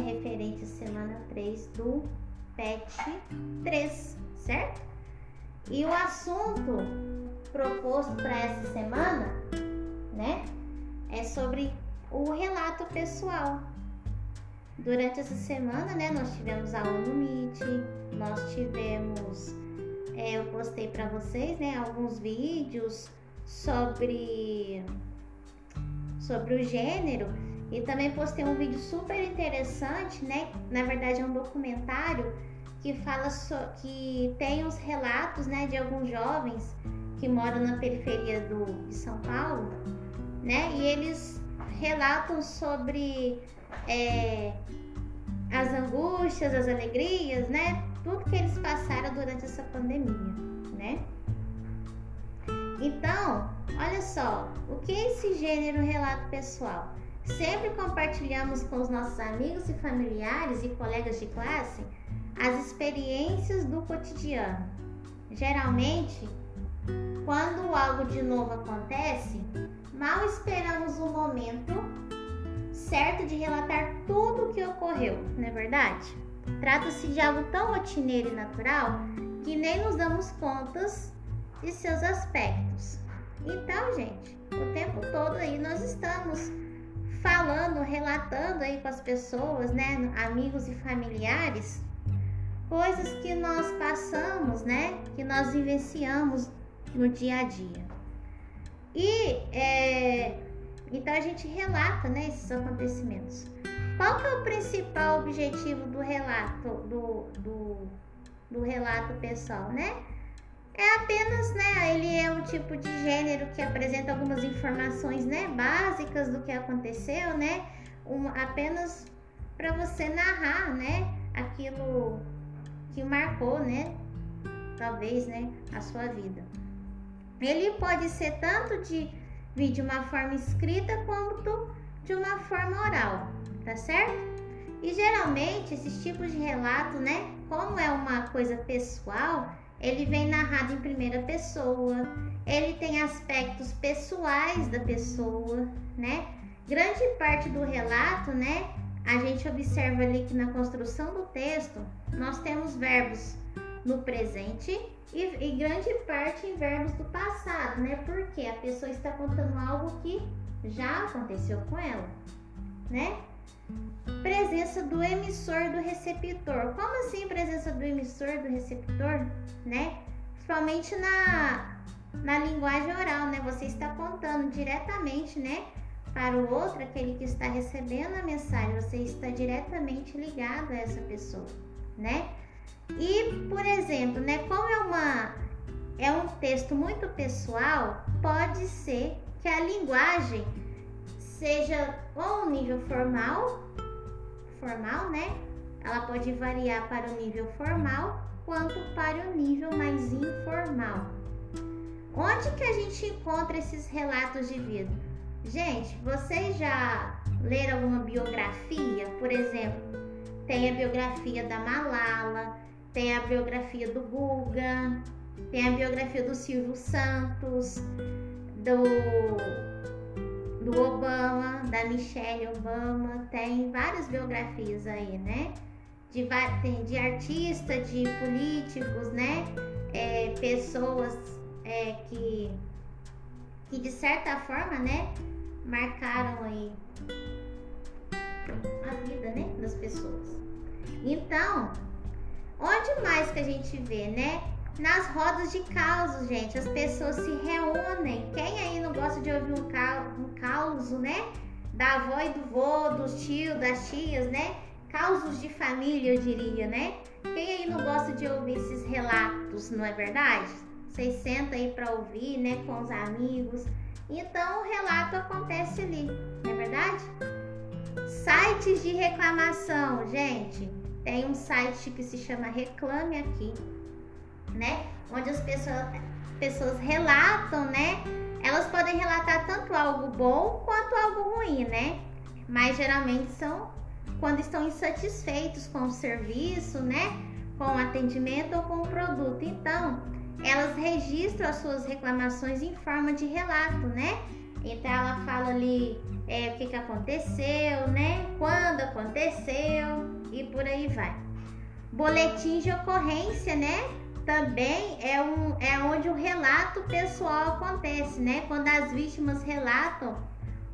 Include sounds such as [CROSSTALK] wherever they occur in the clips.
referente à semana 3 do PET 3, certo? E o assunto proposto para essa semana, né, é sobre o relato pessoal. Durante essa semana, né, nós tivemos aula no Meet, nós tivemos, é, eu postei para vocês, né, alguns vídeos sobre sobre o gênero e também postei um vídeo super interessante, né? Na verdade é um documentário que fala so, que tem os relatos, né, de alguns jovens que moram na periferia do, de São Paulo, né? E eles relatam sobre é, as angústias, as alegrias, né? Tudo que eles passaram durante essa pandemia, né? Então, olha só, o que é esse gênero relato pessoal? Sempre compartilhamos com os nossos amigos e familiares e colegas de classe as experiências do cotidiano. Geralmente, quando algo de novo acontece, mal esperamos o momento certo de relatar tudo o que ocorreu, não é verdade? Trata-se de algo tão rotineiro e natural que nem nos damos contas de seus aspectos. Então, gente, o tempo todo aí nós estamos falando, relatando aí com as pessoas, né, amigos e familiares, coisas que nós passamos, né, que nós vivenciamos no dia a dia. E é, então a gente relata, né, esses acontecimentos. Qual que é o principal objetivo do relato do, do, do relato pessoal, né? É apenas, né, ele é um tipo de gênero que apresenta algumas informações, né, básicas do que aconteceu, né, um, apenas para você narrar, né, aquilo que marcou, né, talvez, né, a sua vida. Ele pode ser tanto de, de uma forma escrita quanto de uma forma oral, tá certo? E geralmente esses tipos de relato, né, como é uma coisa pessoal, ele vem narrado em primeira pessoa, ele tem aspectos pessoais da pessoa, né? Grande parte do relato, né? A gente observa ali que na construção do texto nós temos verbos no presente e, e grande parte em verbos do passado, né? Porque a pessoa está contando algo que já aconteceu com ela, né? Presença do emissor do receptor. Como assim presença do emissor do receptor, né? Principalmente na, na linguagem oral, né? Você está contando diretamente, né? Para o outro, aquele que está recebendo a mensagem, você está diretamente ligado a essa pessoa, né? E, por exemplo, né, como é uma é um texto muito pessoal, pode ser que a linguagem seja ou um nível formal, formal, né? Ela pode variar para o nível formal quanto para o nível mais informal. Onde que a gente encontra esses relatos de vida? Gente, vocês já leram alguma biografia? Por exemplo, tem a biografia da Malala, tem a biografia do Guga, tem a biografia do Silvio Santos, do do Obama, da Michelle Obama, tem várias biografias aí, né? De, tem de artista, de políticos, né? É, pessoas é, que, que de certa forma, né? Marcaram aí a vida, né? Das pessoas. Então, onde mais que a gente vê, né? nas rodas de causos, gente. As pessoas se reúnem. Ouvir um, ca... um caos, né? Da avó e do vô, dos tios, das tias, né? Causos de família, eu diria, né? Quem aí não gosta de ouvir esses relatos, não é verdade? Vocês sentam aí para ouvir, né? Com os amigos. Então, o relato acontece ali, não é verdade? Sites de reclamação, gente. Tem um site que se chama Reclame Aqui né? Onde as pessoas, pessoas relatam, né? Elas podem relatar tanto algo bom quanto algo ruim, né? Mas geralmente são quando estão insatisfeitos com o serviço, né? Com o atendimento ou com o produto. Então, elas registram as suas reclamações em forma de relato, né? Então ela fala ali é, o que, que aconteceu, né? Quando aconteceu e por aí vai. Boletim de ocorrência, né? Também é, um, é onde o relato pessoal acontece, né? Quando as vítimas relatam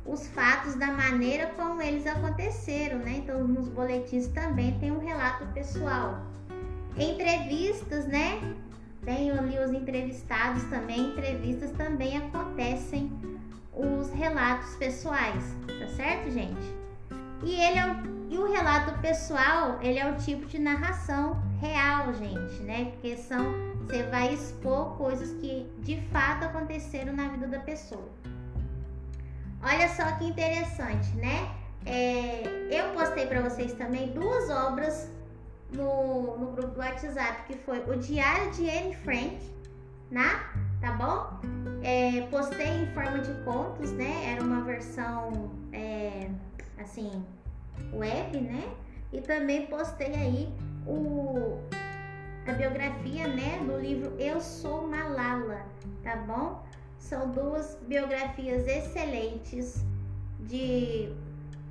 os fatos da maneira como eles aconteceram, né? Então, nos boletins também tem um relato pessoal. Entrevistas, né? Tem ali os entrevistados também, entrevistas também acontecem os relatos pessoais, tá certo, gente? E ele é o, e o relato pessoal, ele é o tipo de narração real, gente, né? Porque são você vai expor coisas que de fato aconteceram na vida da pessoa. Olha só que interessante, né? É, eu postei para vocês também duas obras no, no grupo do WhatsApp, que foi o Diário de Anne Frank, né? Tá bom? É, postei em forma de contos, né? Era uma versão é, assim web, né? E também postei aí o, a biografia, né? Do livro Eu Sou Malala, tá bom? São duas biografias excelentes de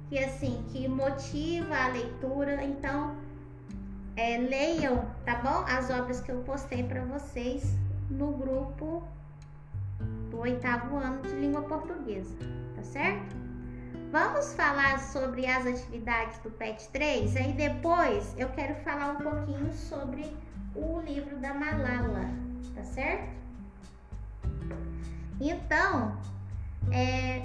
que assim que motiva a leitura. Então é, leiam, tá bom? As obras que eu postei para vocês no grupo do oitavo ano de língua portuguesa, tá certo? Vamos falar sobre as atividades do PET 3, aí depois eu quero falar um pouquinho sobre o livro da Malala, tá certo? Então, é,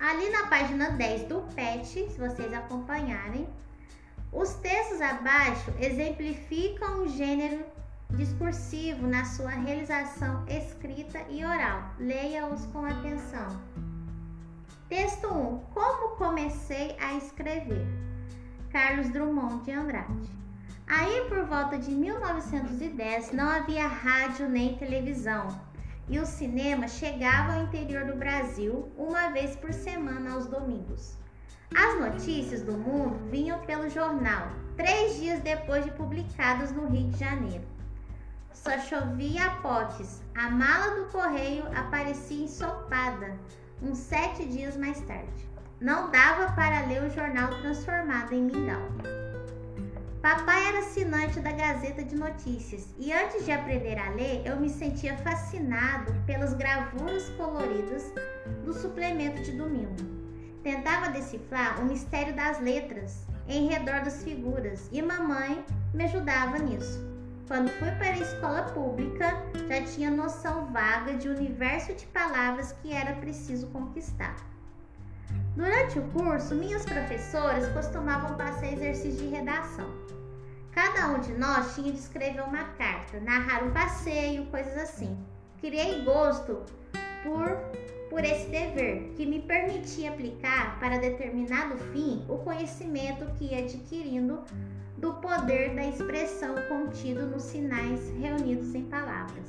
ali na página 10 do PET, se vocês acompanharem, os textos abaixo exemplificam o gênero discursivo na sua realização escrita e oral. Leia-os com atenção. Texto 1: Como comecei a escrever? Carlos Drummond de Andrade. Aí, por volta de 1910, não havia rádio nem televisão e o cinema chegava ao interior do Brasil uma vez por semana aos domingos. As notícias do mundo vinham pelo jornal, três dias depois de publicadas no Rio de Janeiro. Só chovia potes, a mala do correio aparecia ensopada, uns sete dias mais tarde. Não dava para ler o jornal transformado em mingau. Papai era assinante da Gazeta de Notícias e antes de aprender a ler, eu me sentia fascinado pelas gravuras coloridas do suplemento de domingo. Tentava decifrar o mistério das letras em redor das figuras e mamãe me ajudava nisso. Quando fui para a escola pública, já tinha noção vaga de universo de palavras que era preciso conquistar. Durante o curso, minhas professoras costumavam passar exercícios de redação. Cada um de nós tinha de escrever uma carta, narrar um passeio, coisas assim. Criei gosto por, por esse dever, que me permitia aplicar para determinado fim o conhecimento que ia adquirindo do poder da expressão contido nos sinais reunidos em palavras.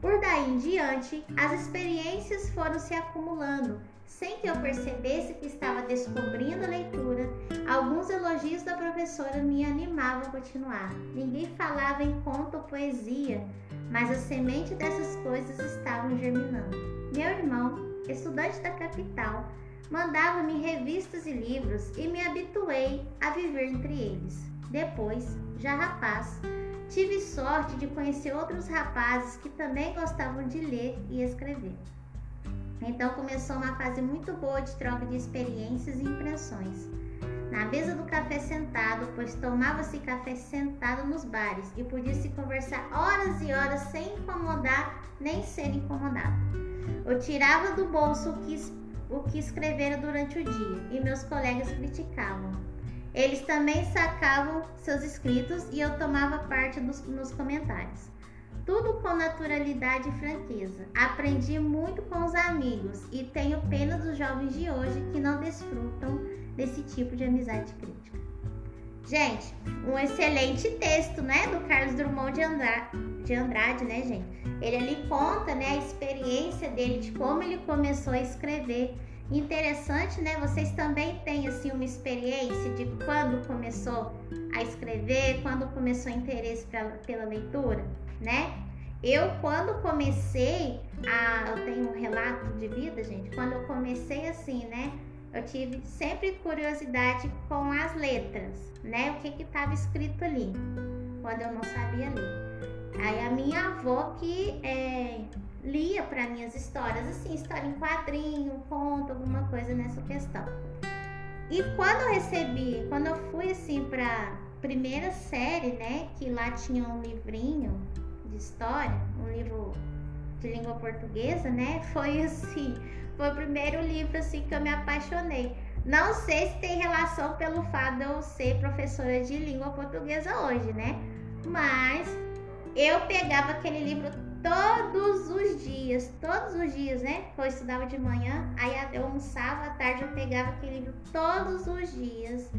Por daí em diante, as experiências foram se acumulando sem que eu percebesse que estava descobrindo a leitura, alguns elogios da professora me animavam a continuar. Ninguém falava em conto ou poesia, mas a semente dessas coisas estavam germinando. Meu irmão, estudante da capital, mandava-me revistas e livros e me habituei a viver entre eles. Depois, já rapaz, tive sorte de conhecer outros rapazes que também gostavam de ler e escrever. Então começou uma fase muito boa de troca de experiências e impressões. Na mesa do café sentado, pois tomava-se café sentado nos bares e podia-se conversar horas e horas sem incomodar nem ser incomodado. Eu tirava do bolso o que, o que escrevera durante o dia e meus colegas criticavam. Eles também sacavam seus escritos e eu tomava parte dos, nos comentários tudo com naturalidade e franqueza. Aprendi muito com os amigos e tenho pena dos jovens de hoje que não desfrutam desse tipo de amizade crítica. Gente, um excelente texto, né, do Carlos Drummond de de Andrade, né, gente? Ele ali conta, né, a experiência dele de como ele começou a escrever. Interessante, né? Vocês também têm assim uma experiência de quando começou a escrever, quando começou o interesse pra, pela leitura? né? Eu, quando comecei, a, eu tenho um relato de vida, gente. Quando eu comecei assim, né? Eu tive sempre curiosidade com as letras, né? O que que estava escrito ali, quando eu não sabia ler. Aí a minha avó que é, lia para mim as histórias, assim, história em quadrinho, conto, alguma coisa nessa questão. E quando eu recebi, quando eu fui assim para primeira série, né, que lá tinha um livrinho de história, um livro de língua portuguesa, né? [LAUGHS] Foi assim, foi o primeiro livro assim que eu me apaixonei. Não sei se tem relação pelo fato de eu ser professora de língua portuguesa hoje, né? Mas eu pegava aquele livro todos os dias, todos os dias, né? Eu estudava de manhã, aí eu almoçava, à tarde eu pegava aquele livro todos os dias,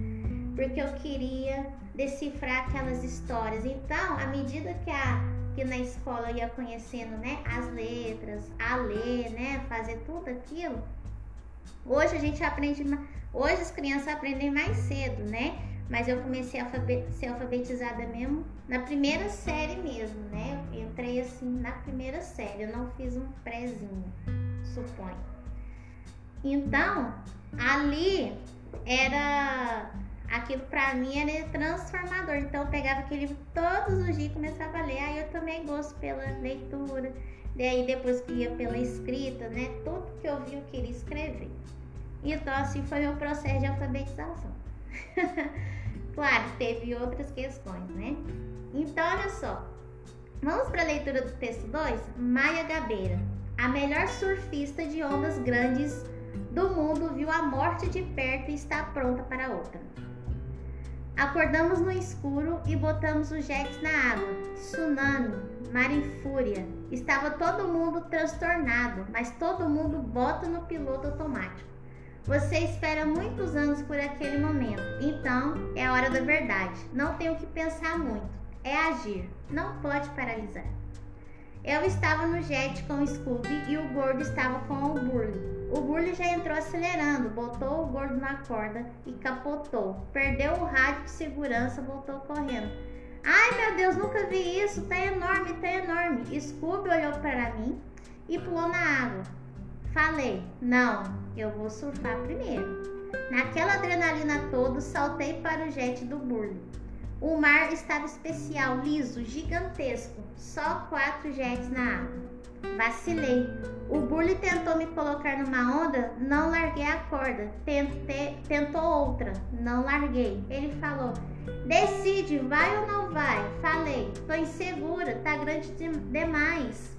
porque eu queria decifrar aquelas histórias. Então, à medida que a que na escola eu ia conhecendo, né, as letras, a ler, né, fazer tudo aquilo. Hoje a gente aprende, hoje as crianças aprendem mais cedo, né? Mas eu comecei a ser alfabetizada mesmo na primeira série mesmo, né? Eu entrei assim na primeira série, eu não fiz um prézinho, suponho. Então, ali era aquilo para mim era transformador. Então eu pegava aquele livro todos os dias e começava a ler. Aí eu também gosto pela leitura. Daí depois que ia pela escrita, né? Tudo que eu vi eu queria escrever. Então assim foi meu processo de alfabetização. [LAUGHS] claro, teve outras questões, né? Então olha só. Vamos para a leitura do texto 2? Maia Gabeira, a melhor surfista de ondas grandes do mundo, viu a morte de perto e está pronta para outra. Acordamos no escuro e botamos os jets na água. Tsunami, mar em fúria. Estava todo mundo transtornado, mas todo mundo bota no piloto automático. Você espera muitos anos por aquele momento, então é a hora da verdade. Não tem o que pensar muito, é agir, não pode paralisar. Eu estava no jet com o Scooby e o gordo estava com o Burley. O Burley já entrou acelerando, botou o gordo na corda e capotou. Perdeu o rádio de segurança, voltou correndo. Ai meu Deus, nunca vi isso, tá enorme, tá enorme. Scooby olhou para mim e pulou na água. Falei, não, eu vou surfar primeiro. Naquela adrenalina toda, saltei para o jet do Burley. O mar estava especial, liso, gigantesco. Só quatro jets na água. Vacilei. O Burley tentou me colocar numa onda, não larguei a corda. Tentei, tentou outra, não larguei. Ele falou: Decide, vai ou não vai? Falei: Tô insegura, tá grande demais.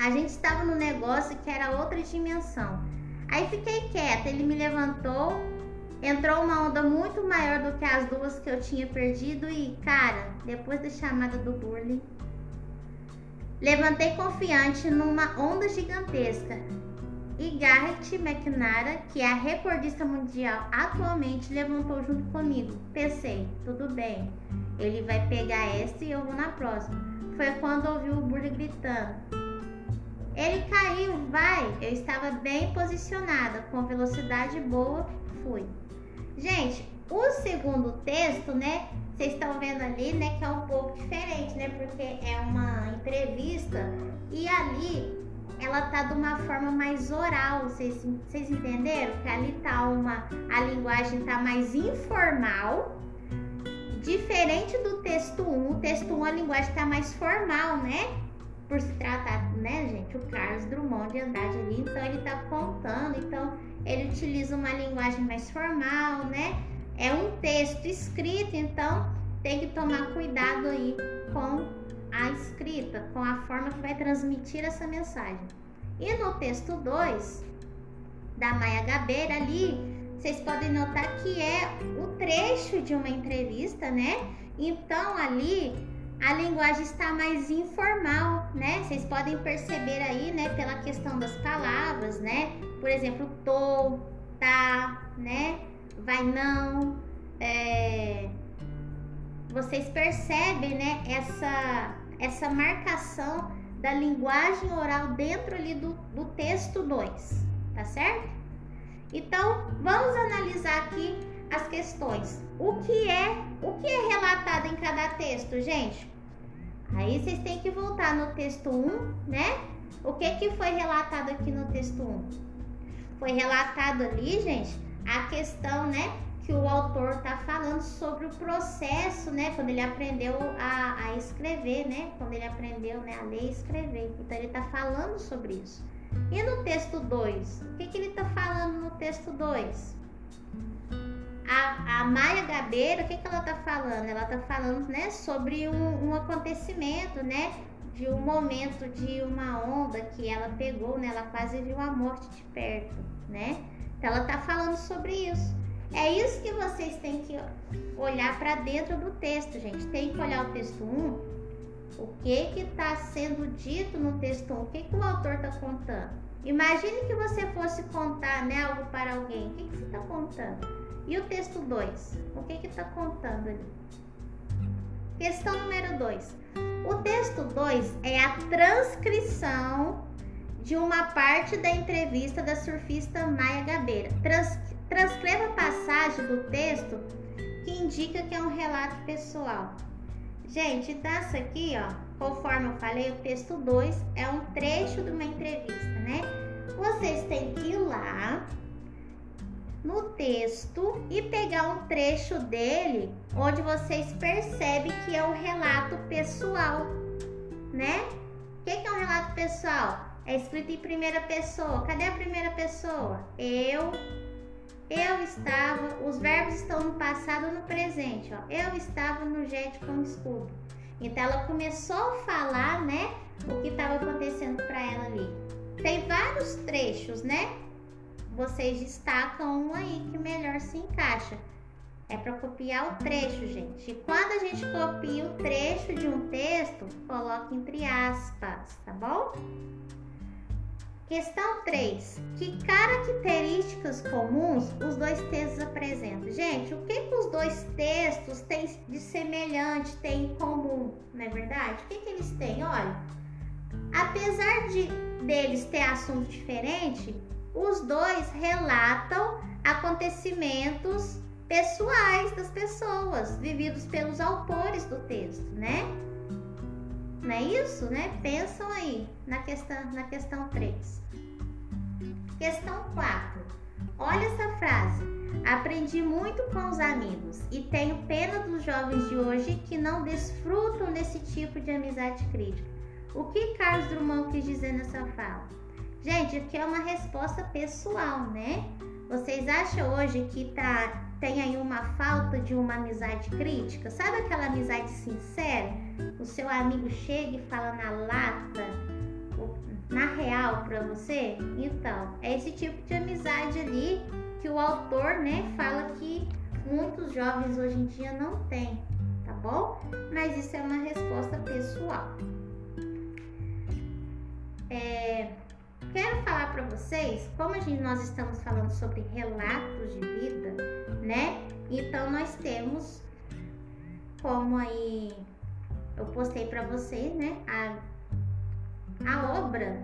A gente estava no negócio que era outra dimensão. Aí fiquei quieta, ele me levantou, Entrou uma onda muito maior do que as duas que eu tinha perdido e, cara, depois da chamada do Burley, levantei confiante numa onda gigantesca. E Garrett McNara, que é a recordista mundial atualmente, levantou junto comigo. Pensei, tudo bem, ele vai pegar esta e eu vou na próxima. Foi quando ouvi o Burley gritando. Ele caiu, vai! Eu estava bem posicionada, com velocidade boa, fui. Gente, o segundo texto, né? Vocês estão vendo ali, né? Que é um pouco diferente, né? Porque é uma entrevista e ali ela tá de uma forma mais oral. Vocês, vocês entenderam? Que ali tá uma. A linguagem tá mais informal. Diferente do texto 1. O texto 1 a linguagem tá mais formal, né? Por se tratar, né, gente? O Carlos Drummond de Andrade ali. Então ele tá contando. Então ele utiliza uma linguagem mais formal, né? É um texto escrito, então tem que tomar cuidado aí com a escrita, com a forma que vai transmitir essa mensagem. E no texto 2 da Maia Gabeira ali, vocês podem notar que é o trecho de uma entrevista, né? Então ali a linguagem está mais informal, né? Vocês podem perceber aí, né, pela questão das palavras, né? Por exemplo, tô, tá, né? Vai não. É... Vocês percebem, né, essa, essa marcação da linguagem oral dentro ali do, do texto 2, tá certo? Então, vamos analisar aqui as questões. O que é, o que é relatado em cada texto, gente? Aí vocês têm que voltar no texto 1, né? O que que foi relatado aqui no texto 1? Foi relatado ali, gente, a questão, né, que o autor está falando sobre o processo, né, quando ele aprendeu a, a, escrever, né, quando ele aprendeu, né, a ler e escrever. Então ele está falando sobre isso. E no texto 2, o que, que ele está falando no texto 2? A, a Maia Gabeira, o que, que ela está falando? Ela está falando, né, sobre um, um acontecimento, né, de um momento de uma onda que ela pegou, né, ela quase viu a morte de perto, né? Então ela está falando sobre isso. É isso que vocês têm que olhar para dentro do texto, gente. Tem que olhar o texto 1. O que que está sendo dito no texto 1? O que, que o autor está contando? Imagine que você fosse contar né, algo para alguém. O que, que você está contando? E o texto 2? O que está contando ali? Questão número 2. O texto 2 é a transcrição de uma parte da entrevista da surfista Maia Gabeira. Trans Transcreva a passagem do texto que indica que é um relato pessoal. Gente, então essa aqui, ó, conforme eu falei, o texto 2 é um trecho de uma entrevista, né? Vocês têm que ir lá no texto e pegar um trecho dele onde vocês percebem que é um relato pessoal, né? O que é um relato pessoal? É escrito em primeira pessoa. Cadê a primeira pessoa? Eu, eu estava, os verbos estão no passado ou no presente, ó. Eu estava no jet com escudo. Então ela começou a falar, né, o que estava acontecendo para ela ali. Tem vários trechos, né? Vocês destacam um aí que melhor se encaixa. É para copiar o trecho, gente. E quando a gente copia o trecho de um texto, coloca entre aspas, tá bom? Questão 3. Que características comuns os dois textos apresentam? Gente, o que, que os dois textos têm de semelhante, têm em comum? Não é verdade? O que, que eles têm? Olha, apesar de deles ter assunto diferente, os dois relatam acontecimentos pessoais das pessoas, vividos pelos autores do texto, né? Não é isso, né? Pensam aí na questão, na questão 3. Questão 4. Olha essa frase. Aprendi muito com os amigos e tenho pena dos jovens de hoje que não desfrutam desse tipo de amizade crítica. O que Carlos Drummond quis dizer nessa fala? Gente, aqui é uma resposta pessoal, né? Vocês acham hoje que tá, tem aí uma falta de uma amizade crítica? Sabe aquela amizade sincera? O seu amigo chega e fala na lata, na real para você? Então, é esse tipo de amizade ali que o autor, né, fala que muitos jovens hoje em dia não têm, tá bom? Mas isso é uma resposta pessoal. É, quero falar para vocês, como a gente, nós estamos falando sobre relatos de vida, né? Então nós temos como aí eu postei para vocês, né? A, a obra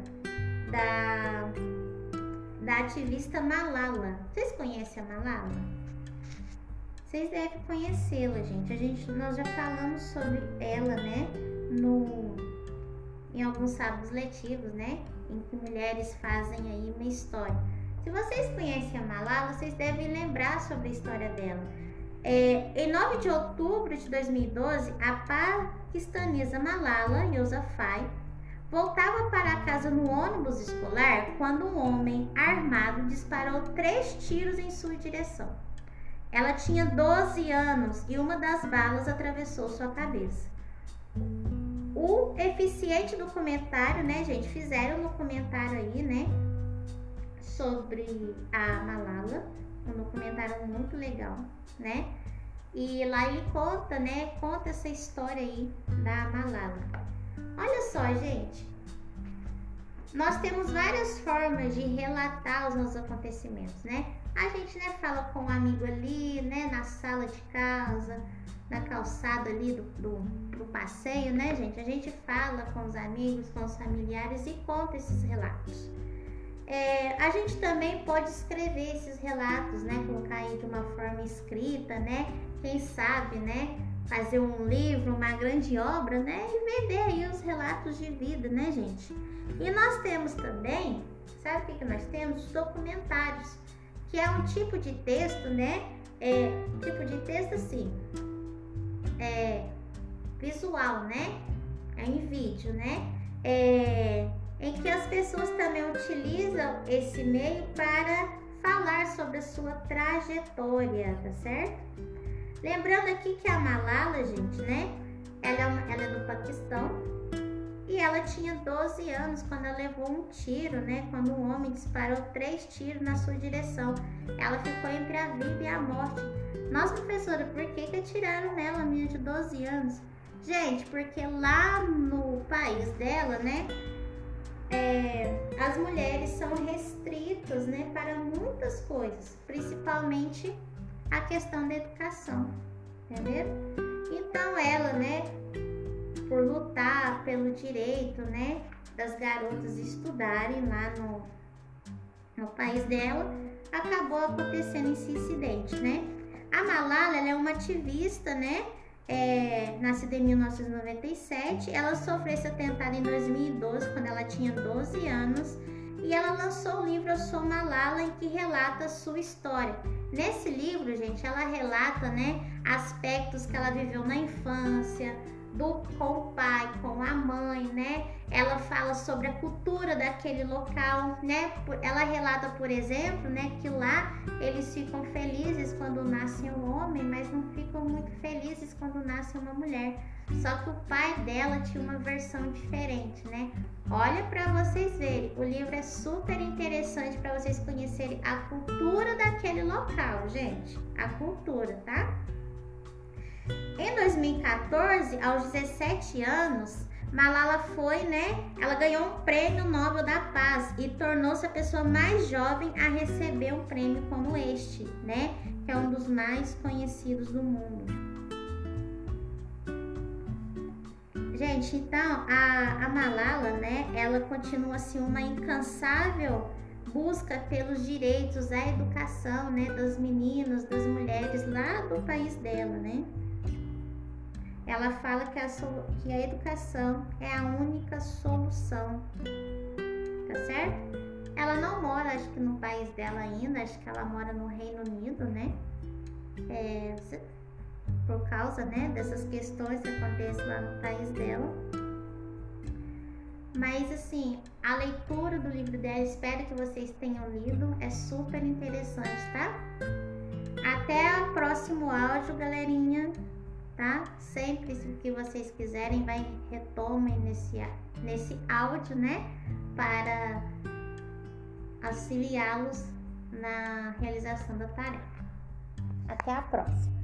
da da ativista Malala. Vocês conhecem a Malala? Vocês devem conhecê-la, gente. A gente nós já falamos sobre ela, né? No em alguns sábados letivos, né? Em que mulheres fazem aí uma história. Se vocês conhecem a Malala, vocês devem lembrar sobre a história dela. É, em 9 de outubro de 2012, a paquistanesa Malala Yousafzai voltava para casa no ônibus escolar quando um homem armado disparou três tiros em sua direção. Ela tinha 12 anos e uma das balas atravessou sua cabeça o eficiente documentário, né, gente? Fizeram um documentário aí, né? Sobre a Malala. Um documentário muito legal, né? E lá ele conta, né? Conta essa história aí da Malala. Olha só, gente. Nós temos várias formas de relatar os nossos acontecimentos, né? A gente, né, fala com um amigo ali, né, na sala de casa, na calçada ali do, do, do, passeio, né, gente? A gente fala com os amigos, com os familiares e conta esses relatos. É, a gente também pode escrever esses relatos, né? Colocar aí de uma forma escrita, né? Quem sabe, né? fazer um livro, uma grande obra, né? E vender aí os relatos de vida, né, gente? E nós temos também, sabe o que, nós temos? Os documentários, que é um tipo de texto, né? É, tipo de texto assim, é, visual, né? É em vídeo, né? É, em que as pessoas também utilizam esse meio para falar sobre a sua trajetória, tá certo? Lembrando aqui que a Malala, gente, né? Ela é, uma, ela é do Paquistão e ela tinha 12 anos quando ela levou um tiro, né? Quando um homem disparou três tiros na sua direção. Ela ficou entre a vida e a morte. Nossa, professora, por que, que atiraram nela, menina de 12 anos? Gente, porque lá no país dela, né? É, as mulheres são restritas, né, para muitas coisas, principalmente a questão da educação, entendeu? Então ela, né, por lutar pelo direito, né, das garotas estudarem lá no, no país dela, acabou acontecendo esse incidente, né? A Malala, ela é uma ativista, né, é, nascida em 1997. Ela sofreu esse atentado em 2012, quando ela tinha 12 anos. E ela lançou o livro Eu Sou Malala, em que relata sua história. Nesse livro, gente, ela relata né, aspectos que ela viveu na infância, do com o pai, com a mãe, né? Ela fala sobre a cultura daquele local, né? Ela relata, por exemplo, né, que lá eles ficam felizes quando nasce um homem, mas não ficam muito felizes quando nasce uma mulher. Só que o pai dela tinha uma versão diferente, né? Olha para vocês verem, o livro é super interessante para vocês conhecerem a cultura daquele local, gente. A cultura, tá? Em 2014, aos 17 anos, Malala foi, né? Ela ganhou um prêmio Nobel da Paz e tornou-se a pessoa mais jovem a receber um prêmio como este, né? Que é um dos mais conhecidos do mundo. Gente, então a, a Malala, né? Ela continua assim uma incansável busca pelos direitos à educação, né? Das meninas, das mulheres lá do país dela, né? Ela fala que a, que a educação é a única solução, tá certo? Ela não mora, acho que no país dela ainda, acho que ela mora no Reino Unido, né? É, por causa né, dessas questões que acontecem lá no país dela. Mas assim, a leitura do livro dela, espero que vocês tenham lido, é super interessante, tá? Até o próximo áudio, galerinha tá? Sempre que vocês quiserem, vai retomem nesse, nesse áudio, né? Para auxiliá-los na realização da tarefa. Até a próxima!